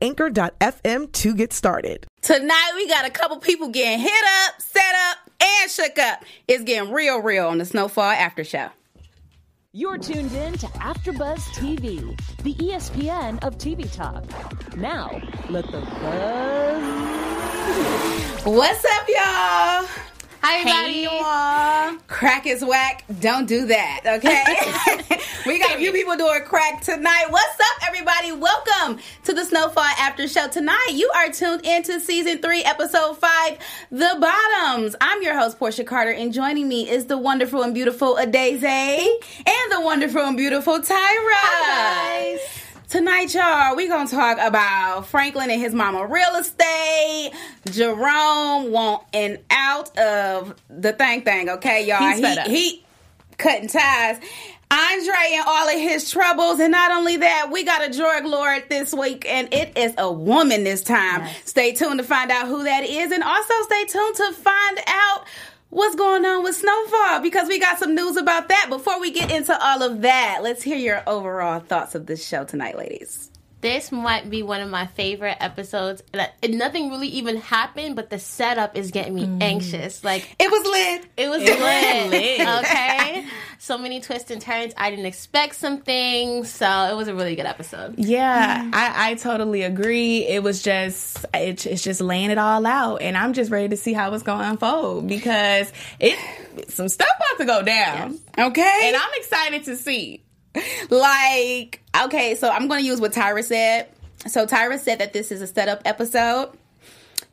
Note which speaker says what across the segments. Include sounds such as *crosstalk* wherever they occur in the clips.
Speaker 1: anchor.fm to get started.
Speaker 2: Tonight we got a couple people getting hit up, set up, and shook up. It's getting real, real on the Snowfall After Show.
Speaker 3: You're tuned in to AfterBuzz TV, the ESPN of TV talk. Now, let the buzz.
Speaker 2: What's up, y'all?
Speaker 4: Hi, everybody.
Speaker 2: Hey, Crack is whack. Don't do that, okay? *laughs* we got a few people doing crack tonight. What's up, everybody? Welcome to the Snowfall After Show. Tonight, you are tuned into season three, episode five, The Bottoms. I'm your host, Portia Carter, and joining me is the wonderful and beautiful Adeze and the wonderful and beautiful Tyra.
Speaker 4: Hi, guys.
Speaker 2: Tonight, y'all, we gonna talk about Franklin and his mama real estate. Jerome wanting out of the thing thing, okay, y'all.
Speaker 4: He's
Speaker 2: he, he cutting ties. Andre and all of his troubles, and not only that, we got a drug lord this week, and it is a woman this time. Stay tuned to find out who that is, and also stay tuned to find out what's going on with Snowfall because we got some news about that. Before we get into all of that, let's hear your overall thoughts of this show tonight, ladies.
Speaker 4: This might be one of my favorite episodes. That- and Nothing really even happened, but the setup is getting me mm. anxious. Like
Speaker 2: It was lit.
Speaker 4: it was
Speaker 5: was
Speaker 4: lit.
Speaker 5: lit.
Speaker 4: Okay, so many twists and turns. I didn't expect some things, so it was a really good episode.
Speaker 5: Yeah, mm. I, I totally agree. It was just it, it's just laying it all out, and I'm just ready to see how it's going to unfold because it some stuff about to go down,
Speaker 2: Okay.
Speaker 5: and I'm excited to see. *laughs*
Speaker 2: like, okay, so I'm going to use what Tyra said. So Tyra said that this is a setup episode.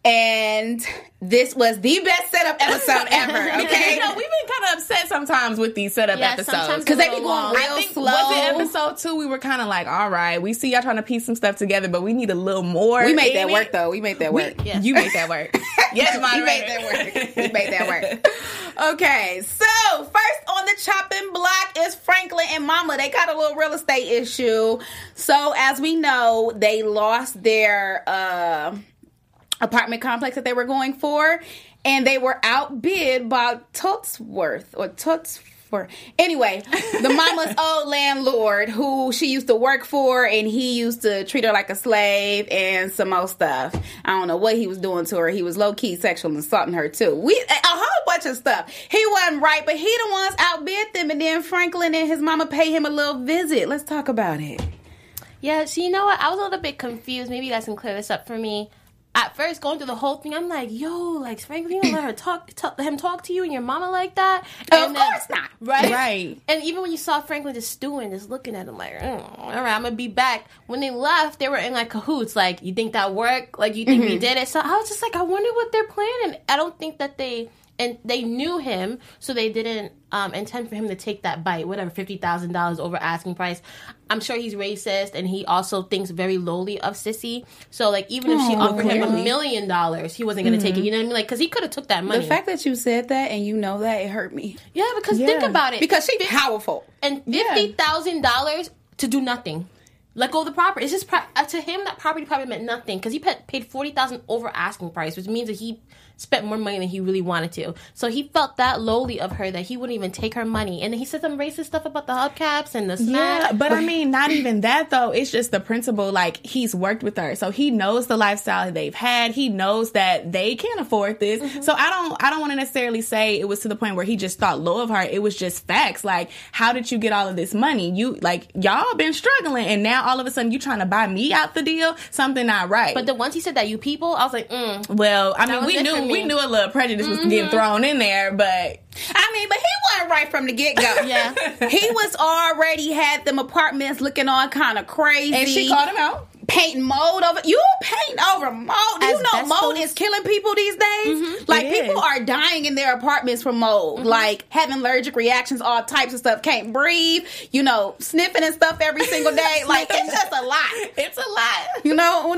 Speaker 2: And this was the best setup episode *laughs* ever, okay?
Speaker 5: you know, we've been kind of upset sometimes with these setup
Speaker 4: Yeah,
Speaker 5: episodes
Speaker 2: Because they be going
Speaker 4: long.
Speaker 2: real
Speaker 5: I think
Speaker 2: slow.
Speaker 5: was it episode two? We were kind of like, all right, we see y'all trying to piece some stuff together, but we need a little more.
Speaker 2: we made that
Speaker 5: it.
Speaker 2: work, though. We made that
Speaker 5: We-
Speaker 2: work.
Speaker 4: Yeah.
Speaker 5: You made that work. *laughs* yes,
Speaker 2: we
Speaker 5: moderator.
Speaker 2: made that work. We made that work. Okay, so first on the chopping block is Franklin and Mama. They got a little real estate issue. So as we know, they lost their uh, apartment complex that they were going for, and they were outbid by Tutsworth or Tutsworth. Anyway, the mama's *laughs* old landlord who she used to work for, and he used to treat her like a slave and some more stuff. I don't know what he was doing to her. He was low key sexual assaulting her too. We a whole bunch of stuff. He wasn't right, but he the ones outbid them, and then Franklin and his mama pay him a little visit. Let's talk about it.
Speaker 4: Yeah, so you know what? I was a little bit confused. Maybe you guys can clear this up for me. At first, going through the whole thing, I'm like, "Yo, like Franklin, you don't let her talk, talk, let him talk to you and your mama like that."
Speaker 2: Of
Speaker 4: And then-
Speaker 2: course not.
Speaker 4: right?
Speaker 5: Right.
Speaker 4: And even when you saw Franklin just stewing, just looking at him like, mm, "All right, I'm gonna be back." When they left, they were in like cahoots. Like, you think that worked? Like, you think we did it? So I was just like, I wonder what they're planning. I don't think that they and they knew him, so they didn't um, intend for him to take that bite, whatever fifty thousand dollars over asking price. I'm sure he's racist, and he also thinks very lowly of Cissy. So like, even if she offered him a million dollars, he wasn't going to take it. You know what I mean? Like, because he could have took that money.
Speaker 2: The fact that you said that and you know that it hurt me
Speaker 4: yeah, because think about it.
Speaker 2: because she's powerful.
Speaker 4: and fifty thousand dollars to do nothing. Let go of the property. It's just pro- uh, to him that property probably meant nothing because he pa- paid forty thousand over asking price, which means that he spent more money than he really wanted to. So he felt that lowly of her that he wouldn't even take her money, and then he said some racist stuff about the hubcaps and the snack.
Speaker 5: Yeah, but I mean, not even that though. It's just the principle. Like he's worked with her, so he knows the lifestyle they've had. He knows that they can't afford this.
Speaker 4: Mm-hmm.
Speaker 5: So I don't, I don't want to necessarily say it was to the point where he just thought low of her. It was just facts. Like, how did you get all of this money? You like y'all been struggling, and now all of a sudden you trying to buy me out the deal? Something not right.
Speaker 4: But the once he said that you people, I was like, mm.
Speaker 5: well, I mean, we knew
Speaker 4: me.
Speaker 5: we knew a little prejudice was getting thrown in there, but
Speaker 2: I mean, but he wasn't right from the get go. *laughs*
Speaker 4: Yeah.
Speaker 2: he was already had them apartments looking all kind of crazy.
Speaker 5: and she called him out.
Speaker 2: Painting mold over you paint over mold. you know mold is killing people these days. Mm-hmm. Like
Speaker 5: It
Speaker 2: people
Speaker 5: is.
Speaker 2: are dying in their apartments from mold. Mm-hmm. Like having allergic reactions, all types of stuff. Can't breathe. You know, sniffing and stuff every single day. *laughs* Like it's just a lot.
Speaker 5: It's a lot.
Speaker 2: You know,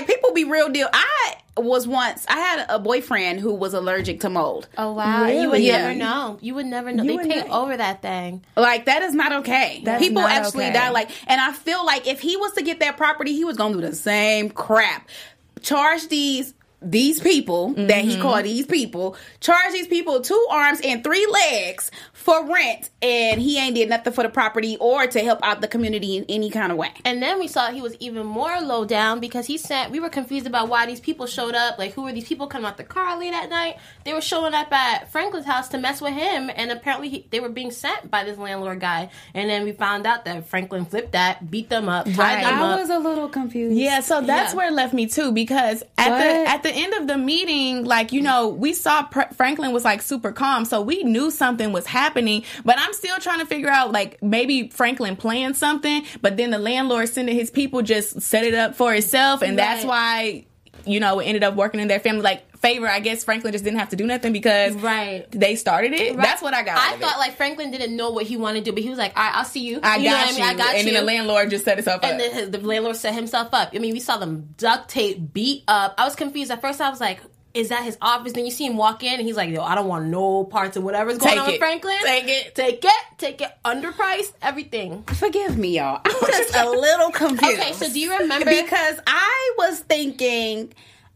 Speaker 2: Like people be real deal. I was once. I had a boyfriend who was allergic to mold.
Speaker 4: Oh wow! And You would
Speaker 2: Yeah.
Speaker 4: never know. You would never know.
Speaker 5: You
Speaker 4: they
Speaker 5: would
Speaker 4: paint
Speaker 5: not-
Speaker 4: over that thing.
Speaker 2: Like that is not okay.
Speaker 5: That's
Speaker 2: People
Speaker 5: not
Speaker 2: actually
Speaker 5: okay.
Speaker 2: die. Like, and I feel like if he was to get that property, he was gonna do the same crap. Charge these these people that he
Speaker 5: Mm-hmm.
Speaker 2: called these people. Charge these people two arms and three legs for rent, and he ain't did nothing for the property or to help out the community in any kind of way.
Speaker 4: And then we saw he was even more low down because he sent. We were confused about why these people showed up. Like, who were these people coming out the car late at night? They were showing up at Franklin's house to mess with him, and apparently he, they were being sent by this landlord guy. And then we found out that Franklin flipped that, beat them up, tied
Speaker 5: Right.
Speaker 4: them
Speaker 2: I
Speaker 4: up.
Speaker 2: was a little confused.
Speaker 5: Yeah, so that's
Speaker 4: Yeah.
Speaker 5: where it left me too because at
Speaker 2: What?
Speaker 5: the at the end of the meeting, like you know, we saw Pr- Franklin was like super calm, so we knew something was happening. But I'm still trying to figure out like maybe Franklin planned something, but then the landlord sending his people just set it up for himself, and that's why you know it ended up working in their family. Like favor, I guess Franklin just didn't have to do nothing because
Speaker 4: Right.
Speaker 5: they started it.
Speaker 4: Right.
Speaker 5: That's what I got.
Speaker 4: I
Speaker 5: out of it.
Speaker 4: thought like Franklin didn't know what he wanted to do, but he was like, "All right, I'll see you."
Speaker 5: I
Speaker 4: You
Speaker 5: got
Speaker 4: know what
Speaker 5: you,
Speaker 4: I mean? I got
Speaker 5: and
Speaker 4: you.
Speaker 5: then the landlord just set himself up.
Speaker 4: and then the landlord set himself up. I mean, we saw them duct tape, beat up. I was confused at first. I was like, "Is that his office?" Then you see him walk in, and he's like, "Yo, I don't want no parts of whatever's going
Speaker 5: Take
Speaker 4: on with. Franklin.
Speaker 5: Take it.
Speaker 4: take it, take it, underpriced, everything."
Speaker 2: Forgive me, y'all. I'm *laughs* just a little confused.
Speaker 4: Okay, so do you remember?
Speaker 2: Because I was thinking,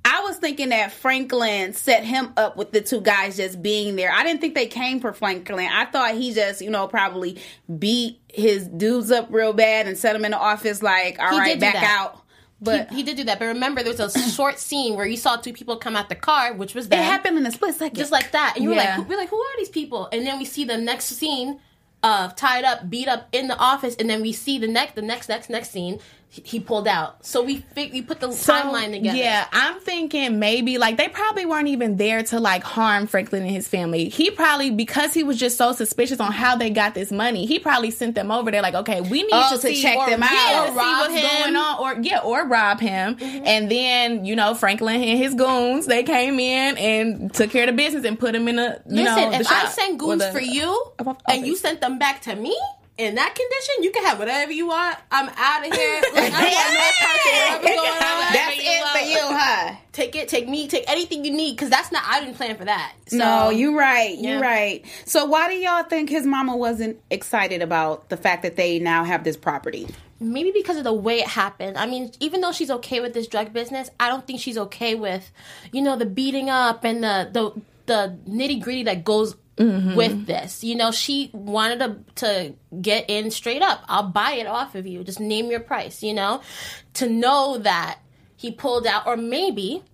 Speaker 2: I was thinking that Franklin set him up with the two guys just being there. I didn't think they came for Franklin. I thought he just, you know, probably beat his dudes up real bad and set him in the office like, all
Speaker 4: He
Speaker 2: right, back
Speaker 4: that.
Speaker 2: out. But
Speaker 4: he, he did do that, but remember, there was a short scene where you saw two people come out the car, which was
Speaker 2: that.
Speaker 4: it
Speaker 2: happened in a split second.
Speaker 4: just like that. And you were
Speaker 5: Yeah.
Speaker 4: like, who, we're like, who are these people? And then we see the next scene of tied up, beat up in the office, and then we see the next, the next, next, next scene. He, pulled out. So we fig- we put the timeline together.
Speaker 5: Yeah, I'm thinking maybe like they probably weren't even there to like harm Franklin and his family. He probably because he was just so suspicious on how they got this money. He probably sent them over there like, okay, we need
Speaker 2: Oh,
Speaker 5: to,
Speaker 2: to check
Speaker 5: or,
Speaker 2: them
Speaker 5: yeah,
Speaker 2: out.
Speaker 5: to see what's
Speaker 4: him.
Speaker 5: going on, or yeah, or rob him. Mm-hmm. And then you know Franklin and his goons they came in and took care of the business and put him in a you
Speaker 4: Listen,
Speaker 5: know the
Speaker 4: if I
Speaker 5: or
Speaker 4: goons
Speaker 5: the-
Speaker 4: for you and you sent them back to me in that condition, you can have whatever you want. I'm out of here. Like, I don't want no *laughs* parts going on.
Speaker 2: That's it for you, huh?
Speaker 4: Take it, take me, take anything you need because that's not. I didn't plan for that. So,
Speaker 2: no, you're right. You're
Speaker 4: Yeah.
Speaker 2: right. So why do y'all think his mama wasn't excited about the fact that they now have this property?
Speaker 4: maybe because of the way it happened. I mean, even though she's okay with this drug business, I don't think she's okay with, you know, the beating up and the the the nitty gritty that goes Mm-hmm. with this. You know, she wanted to to get in straight up. I'll buy it off of you. Just name your price. You know, to know that he pulled out, or maybe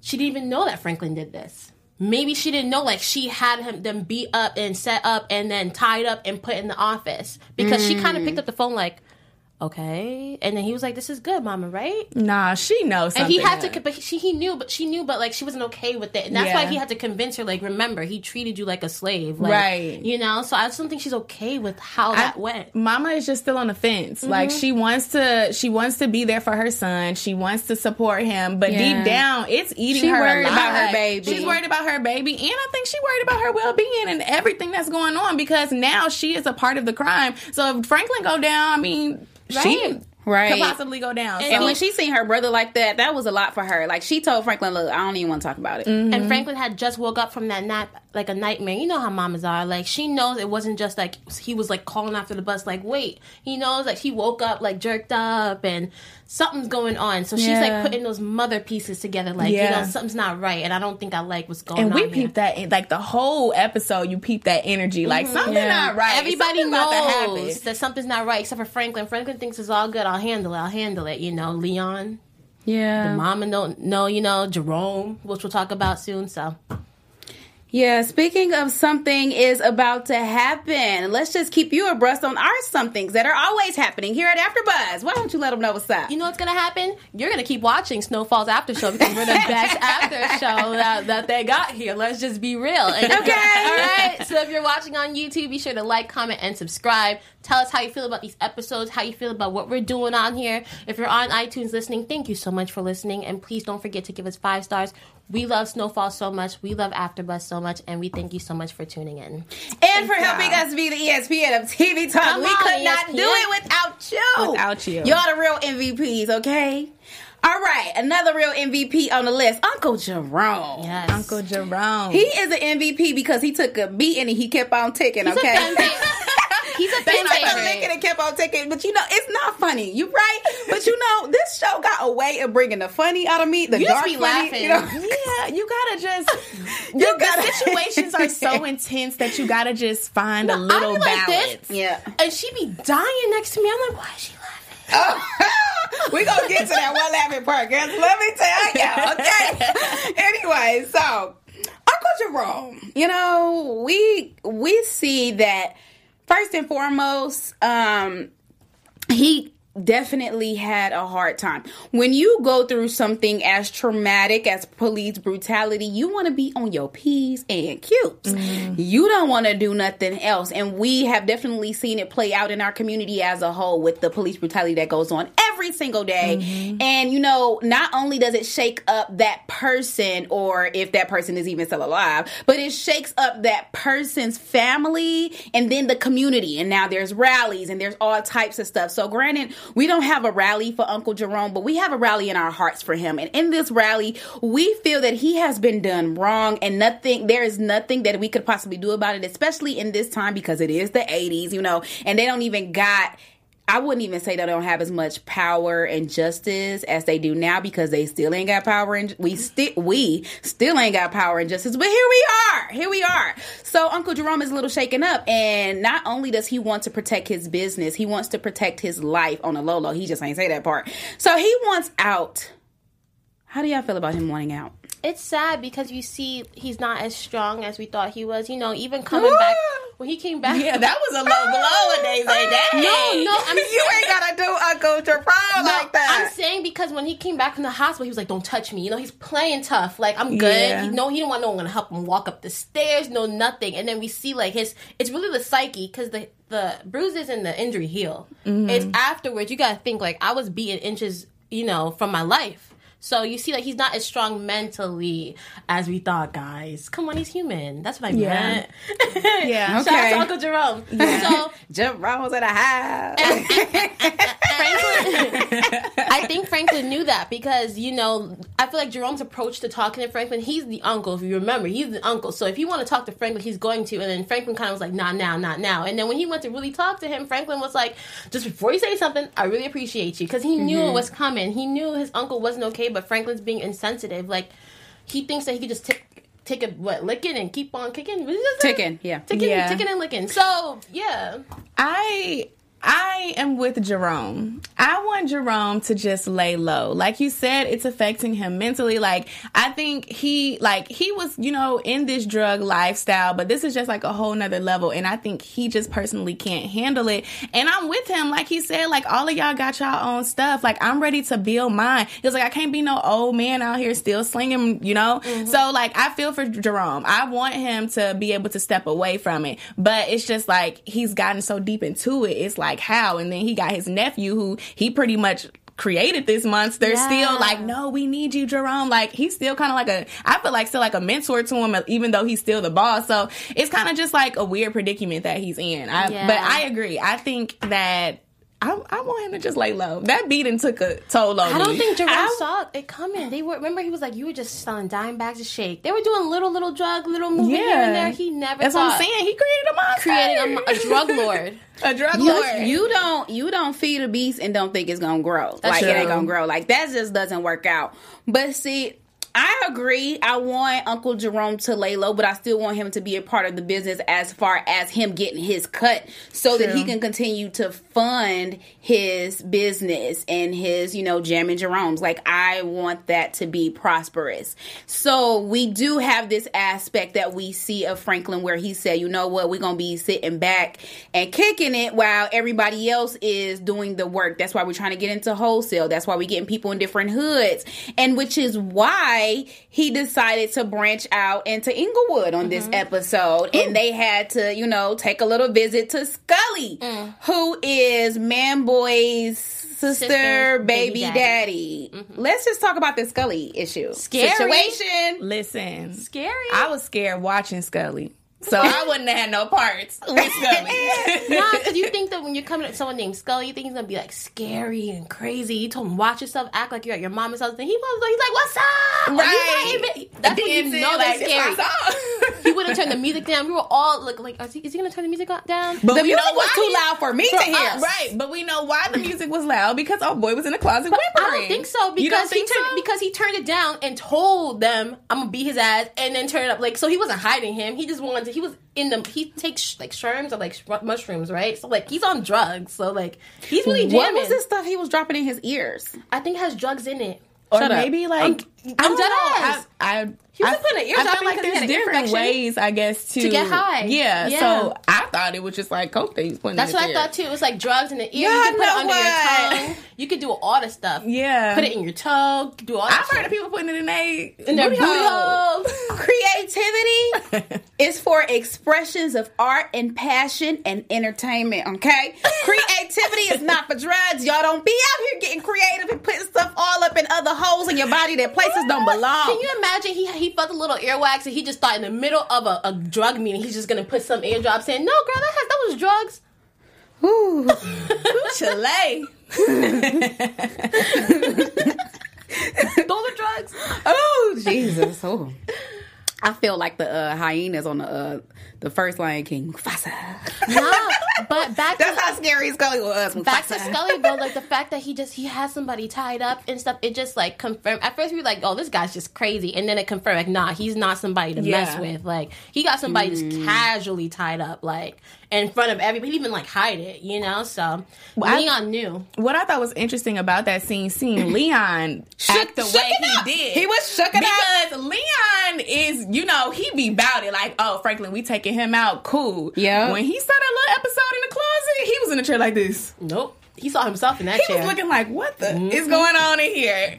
Speaker 4: she didn't even know that Franklin did this. Maybe she didn't know, like she had him them beat up and set up and then tied up and put in the office because she kind of mm. picked up the phone like, okay, and then he was like, "This is good, Mama, right?"
Speaker 5: Nah, she knows.
Speaker 4: And he had to, but she he knew, but she knew, but like she wasn't okay with it, and that's
Speaker 5: Yeah.
Speaker 4: why he had to convince her. Like, remember, he treated you like a slave, like,
Speaker 5: Right.
Speaker 4: You know, so I just don't think she's okay with how that went.
Speaker 5: Mama is just still on the fence. Like
Speaker 2: Mm-hmm.
Speaker 5: she wants to, she wants to be there for her son. She wants to support him, but
Speaker 2: Yeah.
Speaker 5: deep down, it's eating
Speaker 2: She
Speaker 5: her
Speaker 2: worried about her baby.
Speaker 5: She's worried about her baby, and I think she's worried about her well being and everything that's going on because now she is a part of the crime. So if Franklin go down, I mean, she
Speaker 4: Right.
Speaker 2: Right.
Speaker 5: could possibly go down.
Speaker 2: And
Speaker 5: So-
Speaker 2: when she seen her brother like that, that was a lot for her. Like she told Franklin, "Look, I don't even want to talk about it."
Speaker 4: And mm-hmm. Franklin had just woke up from that nap, like a nightmare. You know how mamas are. Like she knows it wasn't just like he was like calling after the bus. Like wait, he knows like he woke up like jerked up and something's going on. So she's
Speaker 5: Yeah.
Speaker 4: like putting those mother pieces together. Like you know something's not right, and I don't think I like what's going
Speaker 5: and
Speaker 4: on.
Speaker 5: And we
Speaker 4: here.
Speaker 5: that in, like the whole episode. You peep that energy, like mm-hmm. something not right.
Speaker 4: Everybody
Speaker 5: Something about to
Speaker 4: knows that something's not right, except for Franklin. Franklin thinks it's all good. I'll handle it. I'll handle it. You know, Leon,
Speaker 2: Yeah.
Speaker 4: The mama, no, no, you know, Jerome, which we'll talk about soon. So
Speaker 2: Yeah, speaking of something is about to happen. Let's just keep you abreast on our somethings that are always happening here at AfterBuzz. Why don't you let them know what's up?
Speaker 4: You know what's gonna happen? You're gonna keep watching Snowfall's after show because we're the *laughs* best after show that, that they got here. Let's just be real. And
Speaker 2: Okay.
Speaker 4: all right. So if you're watching on YouTube, be sure to like, comment, and subscribe. Tell us how you feel about these episodes, how you feel about what we're doing on here. If you're on iTunes listening, thank you so much for listening, and please don't forget to give us five stars. We love Snowfall so much. We love AfterBuzz so much, and we thank you so much for tuning in.
Speaker 2: and for helping us be the ESPN of TV Talk.
Speaker 4: Come
Speaker 2: we
Speaker 4: on,
Speaker 2: could not do it without you.
Speaker 5: Without you.
Speaker 2: Y'all the real MVPs, okay? All right, another real MVP on the list, Uncle Jerome.
Speaker 4: Yes.
Speaker 5: Uncle Jerome.
Speaker 2: He is an MVP because he took a beating and he kept on ticking,
Speaker 4: He's
Speaker 2: okay? *laughs*
Speaker 4: a fan favorite. He's a
Speaker 2: They
Speaker 4: fan
Speaker 2: took a licking and kept on ticking, but you know, it's not funny. You right? But you know, this show got a way of bringing the funny out of me, the
Speaker 4: You just
Speaker 2: dark
Speaker 4: be
Speaker 2: funny.
Speaker 4: laughing.
Speaker 2: You know? *laughs*
Speaker 5: yeah, you gotta just. *laughs*
Speaker 2: You
Speaker 5: the
Speaker 2: gotta-
Speaker 5: situations are so *laughs* intense that you gotta just find a
Speaker 4: I'll
Speaker 5: little
Speaker 4: like
Speaker 5: balance.
Speaker 4: this,
Speaker 2: Yeah.
Speaker 4: and she be dying next to me. I'm like, why is she laughing?
Speaker 2: we gonna get to that one laughing part, girls. Let me tell y'all. okay? anyway, so Uncle Jerome, you know, we we see that first and foremost, um, he definitely had a hard time. When you go through something as traumatic as police brutality, you want to be on your P's and Q's. You don't want to do nothing else. And we have definitely seen it play out in our community as a whole with the police brutality that goes on every single day. Mm-hmm. And you know, not only does it shake up that person or if that person is even still alive, but it shakes up that person's family and then the community. And now there's rallies and there's all types of stuff. So granted, we don't have a rally for Uncle Jerome, but we have a rally in our hearts for him. And in this rally, we feel that he has been done wrong and nothing, there is nothing that we could possibly do about it, especially in this time because it is the 80s, you know, and they don't even got I wouldn't even say they don't have as much power and justice as they do now because they still ain't got power and we still we still ain't got power and justice. But here we are, here we are. So Uncle Jerome is a little shaken up, and not only does he want to protect his business, he wants to protect his life on a low low. He just ain't say that part. So he wants out. How do y'all feel about him wanting out?
Speaker 4: It's sad because you see he's not as strong as we thought he was. You know, even coming back *gasps* when he came back.
Speaker 5: Yeah, that was a low blow when they say that.
Speaker 4: No, no, I'm
Speaker 2: you ain't gotta do Uncle Jerome
Speaker 4: No,
Speaker 2: like that.
Speaker 4: I'm saying because when he came back from the hospital, he was like, "Don't touch me." You know, he's playing tough. Like I'm good.
Speaker 5: Yeah.
Speaker 4: He, no, he didn't want no one to help him walk up the stairs. No, nothing. And then we see like his. It's really the psyche because the the bruises and the injury heal. It's mm-hmm. afterwards. You gotta think like I was beaten inches. You know, from my life. So you see, like he's not as strong mentally as we thought, guys. Come on, he's human. That's what I
Speaker 5: Yeah.
Speaker 4: meant. *laughs*
Speaker 5: Yeah.
Speaker 4: Shout out
Speaker 2: Okay.
Speaker 4: to Uncle Jerome. So
Speaker 2: Jerome's in the house.
Speaker 4: Franklin, *laughs* I think Franklin knew that because you know I feel like Jerome's approach to talking to Franklin, he's the uncle. If you remember, he's the uncle. So if you want to talk to Franklin, he's going to. And then Franklin kind of was like, "Not now, not now." And then when he went to really talk to him, Franklin was like, "Just before you say something, I really appreciate you," because he knew it was coming. He knew his uncle wasn't okay, but Franklin's being insensitive. Like he thinks that he could just tick. Take a what licking and keep on kicking. What did you say?
Speaker 2: Ticking, yeah.
Speaker 4: ticking,
Speaker 5: Yeah.
Speaker 4: ticking and licking. So yeah,
Speaker 5: I I am with Jerome. I want Jerome to just lay low. Like you said, it's affecting him mentally. Like I think he like he was, you know, in this drug lifestyle, but this is just like a whole nother level. And I think he just personally can't handle it. And I'm with him. Like he said, like all of y'all got y'all own stuff. Like I'm ready to build mine. He was like, I can't be no old man out here still slinging, you know? Mm-hmm. So like I feel for Jerome. I want him to be able to step away from it. But it's just like he's gotten so deep into it. It's like how? And then he got his nephew who he pretty much created this monster still. Like no we need you jerome. Like he's still kind of like a i feel like still like a mentor to him even though he's still the boss. So it's kind of just like a weird predicament that he's in. I,
Speaker 4: Yeah.
Speaker 5: but i agree. I think that I, I want him to just lay low. That beating took a toll on me.
Speaker 4: I don't
Speaker 5: me.
Speaker 4: think Jerome
Speaker 5: I-
Speaker 4: saw it coming. They were remember he was like, you were just selling dime bags of shake. They were doing little little drug, little moving here and there. He never
Speaker 5: That's what I'm saying. He created a monster.
Speaker 4: creating a, a drug lord. *laughs*
Speaker 5: a drug
Speaker 2: You,
Speaker 5: lord.
Speaker 2: you don't you don't feed a beast and don't think it's gonna grow.
Speaker 4: That's
Speaker 2: like it ain't gonna grow. Like that just doesn't work out. But see, I agree. I want Uncle Jerome to lay low, but I still want him to be a part of the business as far as him getting his cut so that he can continue to fund his business and his, you know, Jam and Jerome's. Like, I want that to be prosperous. So we do have this aspect that we see of Franklin where he said, you know what, we're going to be sitting back and kicking it while everybody else is doing the work. That's why we're trying to get into wholesale. That's why we're getting people in different hoods. And which is why he decided to branch out into Inglewood on this mm-hmm. episode. And they had to, you know, take a little visit to Scully, mm. who is Man Boy's sister,
Speaker 4: Sister,
Speaker 2: baby,
Speaker 4: baby
Speaker 2: daddy. Mm-hmm. Let's just talk about the Scully issue.
Speaker 4: Scary.
Speaker 2: Situation.
Speaker 5: Listen,
Speaker 4: Scary.
Speaker 5: I was scared watching Scully, so I wouldn't have had no parts *laughs* with Scully. *laughs*
Speaker 4: nah, because you think that when you're coming at someone named Scully, you think he's gonna be like scary and crazy. You told him watch yourself, act like you're at your mama's house. Then he was like, he's like, "What's up?" Like, he's not
Speaker 5: Right.
Speaker 4: even- That's when you
Speaker 5: Dancing,
Speaker 4: know
Speaker 5: like,
Speaker 4: they're scary. He would have turned the music down. We were all like, like is, he, is he gonna turn the music down?
Speaker 5: But
Speaker 2: The
Speaker 5: we
Speaker 2: music
Speaker 5: know
Speaker 2: was too loud for me to hear.
Speaker 5: Uh, right, but we know why the music was loud because our boy was in the closet
Speaker 4: I
Speaker 5: whimpering.
Speaker 4: don't think so
Speaker 5: You don't
Speaker 4: because he turned
Speaker 5: so?
Speaker 4: because he turned it down and told them I'm gonna beat his ass and then turn it up like so he wasn't hiding him he just wanted to he was in the he takes like shrooms or like sh- mushrooms right so like he's on drugs so like he's really jamming.
Speaker 2: What was this stuff he was dropping in his ears?
Speaker 4: I think it has drugs in it.
Speaker 5: or
Speaker 2: Shut up.
Speaker 5: maybe like
Speaker 4: I'm-
Speaker 5: I
Speaker 4: I'm
Speaker 5: don't know. I, I,
Speaker 4: He was
Speaker 5: I,
Speaker 4: putting an
Speaker 5: I
Speaker 4: eardrop
Speaker 5: feel
Speaker 4: in
Speaker 5: like there's different ways, I guess, to
Speaker 4: To get high.
Speaker 5: Yeah,
Speaker 4: Yeah.
Speaker 5: So I thought it was just like coke that he's putting.
Speaker 4: That's what I
Speaker 5: ear.
Speaker 4: thought too. It was like drugs in the ear.
Speaker 2: Y'all
Speaker 4: you could put it under
Speaker 2: what?
Speaker 4: your tongue. You could do all the stuff.
Speaker 5: Yeah.
Speaker 4: Put it in your toe. Do all
Speaker 5: I've heard of people putting it in they
Speaker 4: in their
Speaker 5: booty hole. *laughs*
Speaker 2: Creativity *laughs* is for expressions of art and passion and entertainment, okay? Creativity is not for drugs. Y'all don't be out here getting creative and putting stuff all up in other holes in your body that places don't belong.
Speaker 4: Can you imagine he he felt a little earwax and he just thought in the middle of a, a drug meeting he's just gonna put some eardrops in. No, girl, that has that was drugs.
Speaker 2: Ooh. *laughs*
Speaker 5: Chile. *laughs* *laughs*
Speaker 4: Those are drugs.
Speaker 2: Oh, Jesus. Oh. I feel like the uh, hyenas on the uh, the first Lion King. Mufasa.
Speaker 4: No, but back
Speaker 2: That's
Speaker 4: to
Speaker 2: how scary Scully was.
Speaker 4: back to Scully though, like the *laughs* fact that he just he has somebody tied up and stuff, it just like confirmed. At first we were like, oh, this guy's just crazy, and then it confirmed like, nah, he's not somebody to mess with. Like he got somebody
Speaker 2: Mm.
Speaker 4: just casually tied up, like in front of everybody, even like hide it, you know. So
Speaker 5: I-
Speaker 4: Leon knew.
Speaker 5: What I thought was interesting about that scene, seeing *laughs* Leon shook the
Speaker 2: shook
Speaker 5: way he
Speaker 2: up.
Speaker 5: did.
Speaker 2: He was shook it up.
Speaker 5: because Leon is, you know, he be about it. Like, oh, Franklin, we taking him out, cool.
Speaker 2: Yeah.
Speaker 5: When he saw that little episode in the closet, he was in a chair like this.
Speaker 4: Nope, he saw himself in that
Speaker 5: He
Speaker 4: chair.
Speaker 5: was looking like, what the mm-hmm. is going on in here?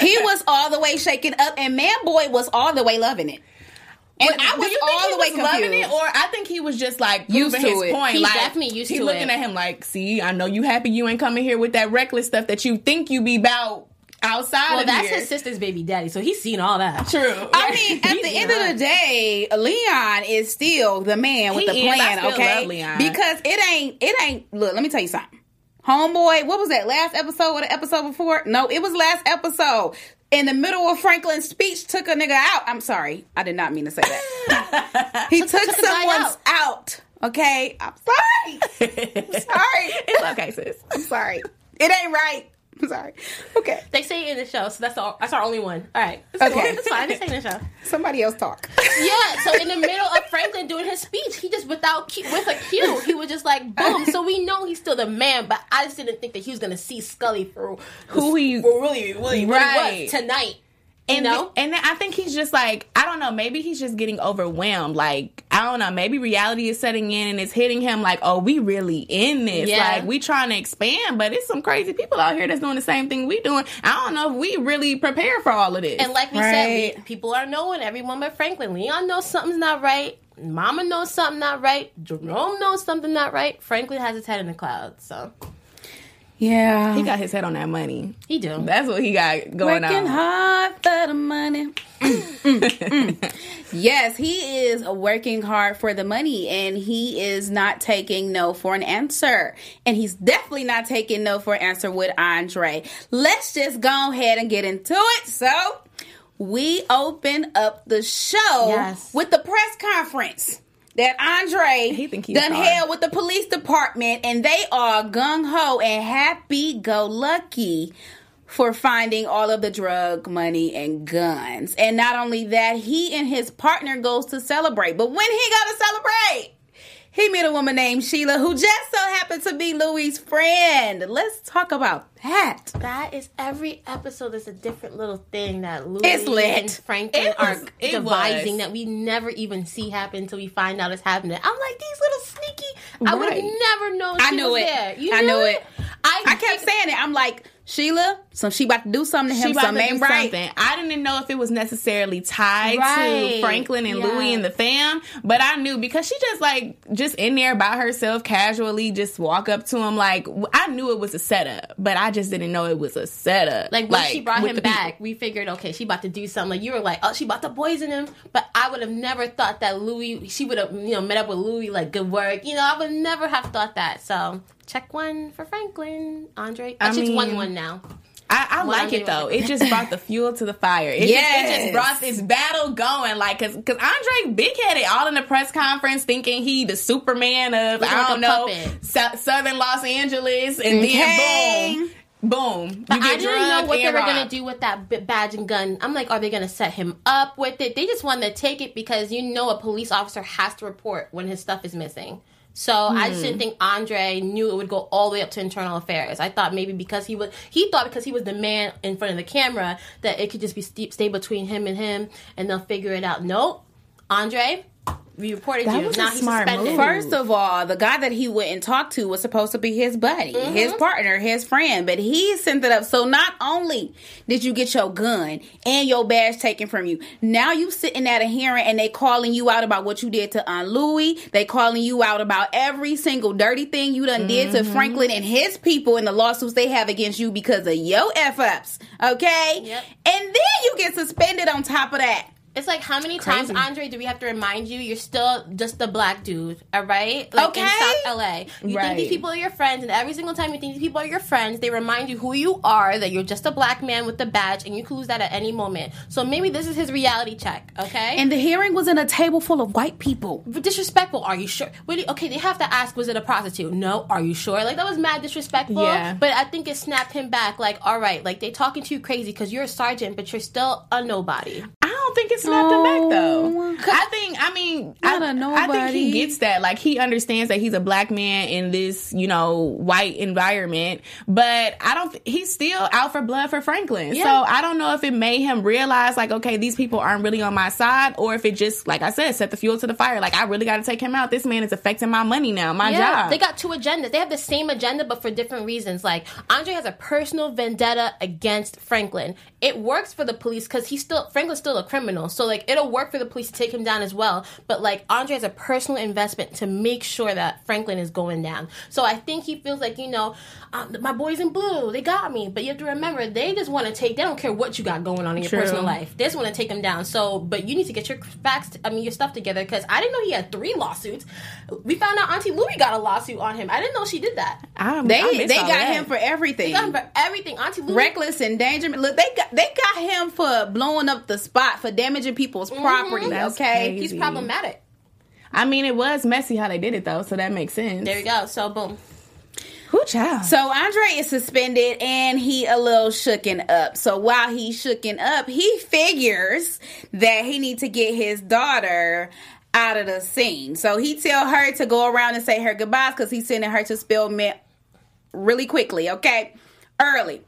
Speaker 2: He *laughs* was all the way shaken up, and Man Boy was all the way loving it. And I
Speaker 5: Do
Speaker 2: was
Speaker 5: you think
Speaker 2: all
Speaker 5: he
Speaker 2: the way
Speaker 5: was loving
Speaker 2: confused.
Speaker 5: it, or I think he was just like
Speaker 2: Used to
Speaker 5: his
Speaker 2: it.
Speaker 5: point.
Speaker 4: He's
Speaker 5: like,
Speaker 4: definitely used
Speaker 5: he
Speaker 4: to
Speaker 5: looking
Speaker 4: it.
Speaker 5: at him like, see, I know you happy you ain't coming here with that reckless stuff that you think you be about outside
Speaker 4: well,
Speaker 5: of
Speaker 4: that's
Speaker 5: here.
Speaker 4: his sister's baby daddy, so he's seen all that.
Speaker 5: True. *laughs*
Speaker 2: I mean, at the end of the day, Leon is still the man with
Speaker 5: He
Speaker 2: the
Speaker 5: is. I
Speaker 2: plan,
Speaker 5: still
Speaker 2: okay?
Speaker 5: love Leon.
Speaker 2: Because it ain't, it ain't. Look, let me tell you something. Homeboy, what was that last episode or the episode before? No, it was last episode. In the middle of Franklin's speech, took a nigga out. I'm sorry, I did not mean to say that. *laughs* he took,
Speaker 4: took a guy
Speaker 2: someone's out. Okay, I'm sorry. *laughs* I'm sorry.
Speaker 5: it's okay, sis.
Speaker 2: I'm sorry. It ain't right. I'm *laughs* sorry. Okay,
Speaker 4: They say it in the show, so that's all. That's our only one. All right, it's
Speaker 2: Okay.
Speaker 4: cool. it's fine. They say in the show. *laughs*
Speaker 2: somebody else talk. *laughs*
Speaker 4: Yeah, so in the middle of Franklin doing his speech, he just without cue, with a cue, he was just like boom. So we know he's still the man, but I just didn't think that he was gonna see Scully for
Speaker 5: Who he-
Speaker 4: for really, really,
Speaker 5: Right.
Speaker 4: was tonight. You
Speaker 5: and
Speaker 4: know,
Speaker 5: and then I think he's just like I don't know. Maybe he's just getting overwhelmed. Like I don't know. Maybe reality is setting in and it's hitting him. Like oh, we really in this.
Speaker 4: Yeah.
Speaker 5: Like we trying to expand, but it's some crazy people out here that's doing the same thing we doing. I don't know if we really prepare for all of this.
Speaker 4: and like we
Speaker 2: Right.
Speaker 4: said, we, people are knowing everyone but Franklin. Leon knows something's not right. Mama knows something not right. Jerome knows something not right. Franklin has his head in the clouds, so
Speaker 2: Yeah,
Speaker 5: he got his head on that money.
Speaker 4: he do.
Speaker 5: That's what he got going
Speaker 2: Working
Speaker 5: on.
Speaker 2: hard for the money. Mm, mm, mm. Yes, he is working hard for the money and he is not taking no for an answer. And he's definitely not taking no for an answer with Andre. Let's just go ahead and get into it. So, we open up the show
Speaker 4: Yes.
Speaker 2: with the press conference that Andre
Speaker 5: He think he's
Speaker 2: done
Speaker 5: hard.
Speaker 2: held with the police department and they are gung ho and happy go lucky for finding all of the drug money and guns. And not only that, he and his partner goes to celebrate. But when he got to celebrate, he met a woman named Sheila who just so happened to be Louie's friend. Let's talk about that.
Speaker 4: That is every episode is a different little thing that
Speaker 2: It's lit.
Speaker 4: and Franklin
Speaker 5: It was-
Speaker 4: are
Speaker 5: it
Speaker 4: devising
Speaker 5: was.
Speaker 4: that we never even see happen until we find out it's happening. I'm like these little sneaky. I would have never known.
Speaker 2: I knew
Speaker 4: was
Speaker 2: it.
Speaker 4: There. You
Speaker 2: I
Speaker 4: knew
Speaker 2: knew it.
Speaker 4: I,
Speaker 2: I kept saying it. I'm like, Sheila, so she about to do something to
Speaker 5: She
Speaker 2: him.
Speaker 5: about
Speaker 2: Something
Speaker 5: to
Speaker 2: ain't
Speaker 5: do
Speaker 2: right.
Speaker 5: something. I didn't know if it was necessarily tied
Speaker 4: Right.
Speaker 5: to Franklin and
Speaker 4: Yeah.
Speaker 5: Louie and the fam, but I knew because she just like just in there by herself, casually, just walk up to him. Like I knew it was a setup, but I just didn't know it was a setup.
Speaker 4: Like when she brought him
Speaker 5: the people.
Speaker 4: back, we figured, okay, she about to do something. Like you were like, oh, she about to poison him. But I would have never thought that Louie. She would have, you know, met up with Louie. Like good work. You know, I would never have thought that. So check one for Franklin, Andre. I
Speaker 5: I
Speaker 4: should one one now.
Speaker 5: I, I like it though. It just brought the *laughs* fuel to the fire. It, just, it just brought this battle going. Like, cause, cause Andre big headed all in the press conference thinking he the Superman of
Speaker 4: Looking
Speaker 5: I don't
Speaker 4: a
Speaker 5: know. Sou- Southern Los Angeles, and
Speaker 2: Okay.
Speaker 5: then boom, boom.
Speaker 4: But I didn't know what they were gonna do with that b- badge and gun. I'm like, are they gonna set him up with it? They just wanted to take it because you know a police officer has to report when his stuff is missing. So I just
Speaker 5: Hmm.
Speaker 4: didn't think Andre knew it would go all the way up to internal affairs. I thought maybe because he was, he thought because he was the man in front of the camera that it could just be st- stay between him and him, and they'll figure it out. Nope, Andre, we reported
Speaker 5: That
Speaker 4: you.
Speaker 5: was a
Speaker 4: now he's
Speaker 5: smart
Speaker 4: suspended.
Speaker 5: move.
Speaker 2: First of all, the guy that he went and talked to was supposed to be his buddy,
Speaker 4: Mm-hmm.
Speaker 2: his partner, his friend, but he sent it up. So not only did you get your gun and your badge taken from you, now you sitting at a hearing and they calling you out about what you did to Aunt Louie. They calling you out about every single dirty thing you done did
Speaker 4: Mm-hmm.
Speaker 2: to Franklin and his people and the lawsuits they have against you because of your f ups. Okay,
Speaker 4: Yep.
Speaker 2: and then you get suspended on top of that.
Speaker 4: It's like how many times, Andre, do we have to remind you you're still just a black dude, all right? Like in South LA. You think these people are your friends, and every single time you think these people are your friends, they remind you who you are, that you're just a black man with a badge, and you can lose that at any moment. So maybe this is his reality check, okay?
Speaker 2: And the hearing was in a table full of white people.
Speaker 4: But disrespectful. Are you sure? You- okay, they have to ask, was it a prostitute? No. Are you sure? Like that was mad disrespectful.
Speaker 5: Yeah.
Speaker 4: But I think it snapped him back. Like, all right, like they talking to you crazy because you're a sergeant, but you're still a nobody.
Speaker 5: I don't think it snapped him back though.
Speaker 2: Oh.
Speaker 5: I think I mean
Speaker 2: Not
Speaker 5: I think he gets that. Like he understands that he's a black man in this, you know, white environment. But I don't he's still out for blood for Franklin.
Speaker 4: Yeah.
Speaker 5: So I don't know if it made him realize like, okay, these people aren't really on my side, or if it just, like I said, set the fuel to the fire. Like I really gotta take him out. This man is affecting my money now, my job.
Speaker 4: They got two agendas. They have the same agenda, but for different reasons. Like Andre has a personal vendetta against Franklin. It works for the police because he's still Franklin's still a criminal, so like it'll work for the police to take him down as well. But like Andre has a personal investment to make sure that Franklin is going down. So I think he feels like you know, um, my boys in blue, they got me. But you have to remember, they just want to take. They don't care what you got going on in your
Speaker 5: True.
Speaker 4: personal life. They just want to take him down. So, but you need to get your facts. I mean, your stuff together because I didn't know he had three lawsuits. We found out Auntie Louie got a lawsuit on him. I didn't know she did that.
Speaker 5: I, I
Speaker 2: They
Speaker 5: missed
Speaker 2: they got
Speaker 5: that.
Speaker 2: him for everything.
Speaker 4: Got him for everything. Auntie Louie.
Speaker 2: Reckless endangerment. Look, they got they got him for blowing up the spot for damaging people's mm-hmm. property.
Speaker 5: That's
Speaker 2: okay,
Speaker 5: crazy.
Speaker 4: He's problematic.
Speaker 5: I mean, it was messy how they did it though, so that makes sense.
Speaker 4: There you go. So boom.
Speaker 5: Who child?
Speaker 2: So Andre is suspended and he a little shooken up. So while he's shooken up, he figures that he need to get his daughter out of the scene. So he tell her to go around and say her goodbyes because he's sending her to Spelman really quickly, okay? Early.